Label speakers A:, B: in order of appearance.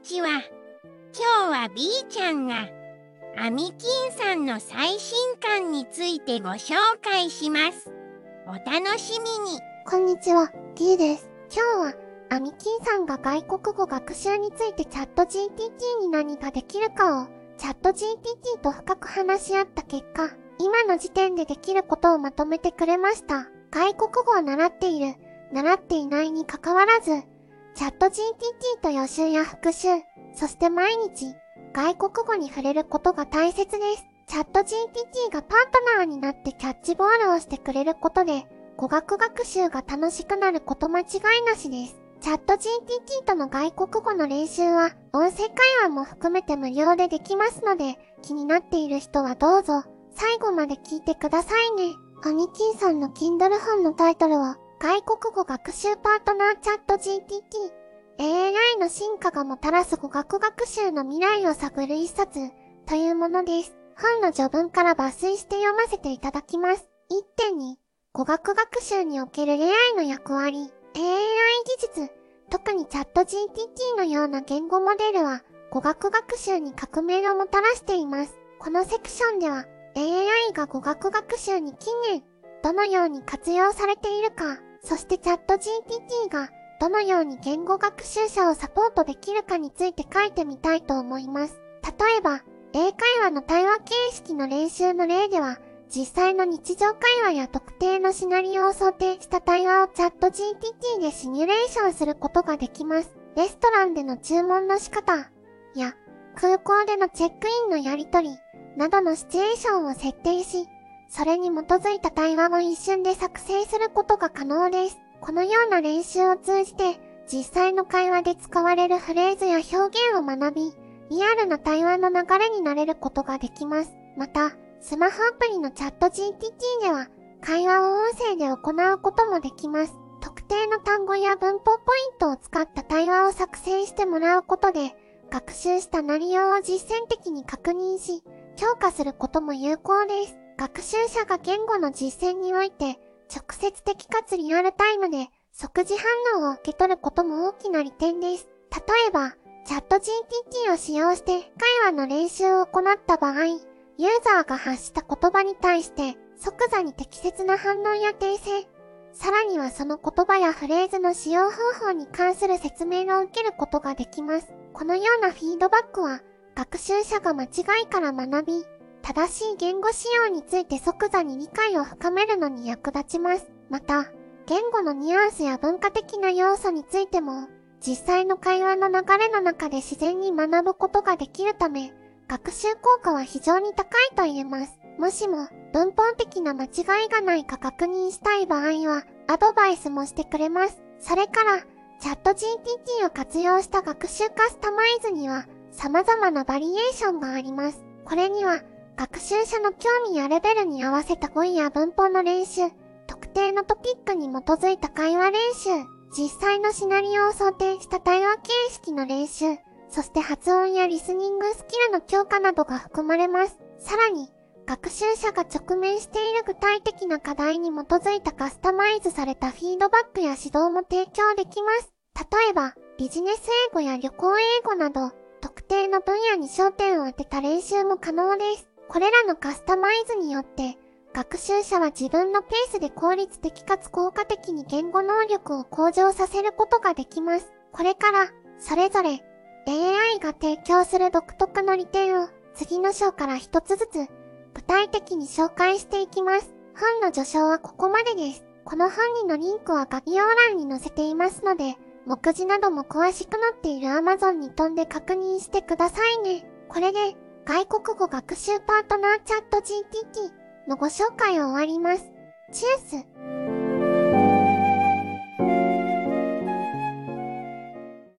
A: ちは。今日は B ちゃんがアミキンさんの最新刊についてご紹介します。お楽しみに。
B: こんにちは、D です。今日は、アミキンさんが外国語学習についてチャット GTT に何ができるかを、チャット GTT と深く話し合った結果、今の時点でできることをまとめてくれました。外国語を習っている、習っていないに関わらず、チャット GTT と予習や復習、そして毎日、外国語に触れることが大切です。チャット GTT がパートナーになってキャッチボールをしてくれることで、語学学習が楽しくなること間違いなしです。チャット GTT との外国語の練習は音声会話も含めて無料でできますので気になっている人はどうぞ最後まで聞いてくださいね。アニキンさんの Kindle 本のタイトルは外国語学習パートナーチャット GTT AI の進化がもたらす語学学習の未来を探る一冊というものです。本の序文から抜粋して読ませていただきます。1.2語学学習における AI の役割、AI 技術、特にチャット GTT のような言語モデルは、語学学習に革命をもたらしています。このセクションでは、AI が語学学習に近年、どのように活用されているか、そしてチャット GTT が、どのように言語学習者をサポートできるかについて書いてみたいと思います。例えば、英会話の対話形式の練習の例では、実際の日常会話や特定のシナリオを想定した対話をチャット GTT でシミュレーションすることができます。レストランでの注文の仕方や空港でのチェックインのやり取りなどのシチュエーションを設定し、それに基づいた対話を一瞬で作成することが可能です。このような練習を通じて実際の会話で使われるフレーズや表現を学び、リアルな対話の流れになれることができます。また、スマホアプリのチャット GTT では、会話を音声で行うこともできます。特定の単語や文法ポイントを使った対話を作成してもらうことで、学習した内容を実践的に確認し、強化することも有効です。学習者が言語の実践において、直接的かつリアルタイムで即時反応を受け取ることも大きな利点です。例えば、チャット GTT を使用して会話の練習を行った場合、ユーザーが発した言葉に対して即座に適切な反応や訂正、さらにはその言葉やフレーズの使用方法に関する説明を受けることができます。このようなフィードバックは学習者が間違いから学び、正しい言語使用について即座に理解を深めるのに役立ちます。また、言語のニュアンスや文化的な要素についても、実際の会話の流れの中で自然に学ぶことができるため、学習効果は非常に高いと言えます。もしも文法的な間違いがないか確認したい場合は、アドバイスもしてくれます。それから、チャット GTT を活用した学習カスタマイズには、様々なバリエーションがあります。これには、学習者の興味やレベルに合わせた語彙や文法の練習、特定のトピックに基づいた会話練習、実際のシナリオを想定した対話形式の練習、そして発音やリスニングスキルの強化などが含まれます。さらに、学習者が直面している具体的な課題に基づいたカスタマイズされたフィードバックや指導も提供できます。例えば、ビジネス英語や旅行英語など、の分野に焦点を当てた練習も可能です。これらのカスタマイズによって、学習者は自分のペースで効率的かつ効果的に言語能力を向上させることができます。これから、それぞれ、AI が提供する独特の利点を次の章から一つずつ具体的に紹介していきます。本の序章はここまでです。この本にのリンクは概要欄に載せていますので、目次なども詳しくなっている Amazon に飛んで確認してくださいね。これで、外国語学習パートナーチャット GTT のご紹介を終わります。チュース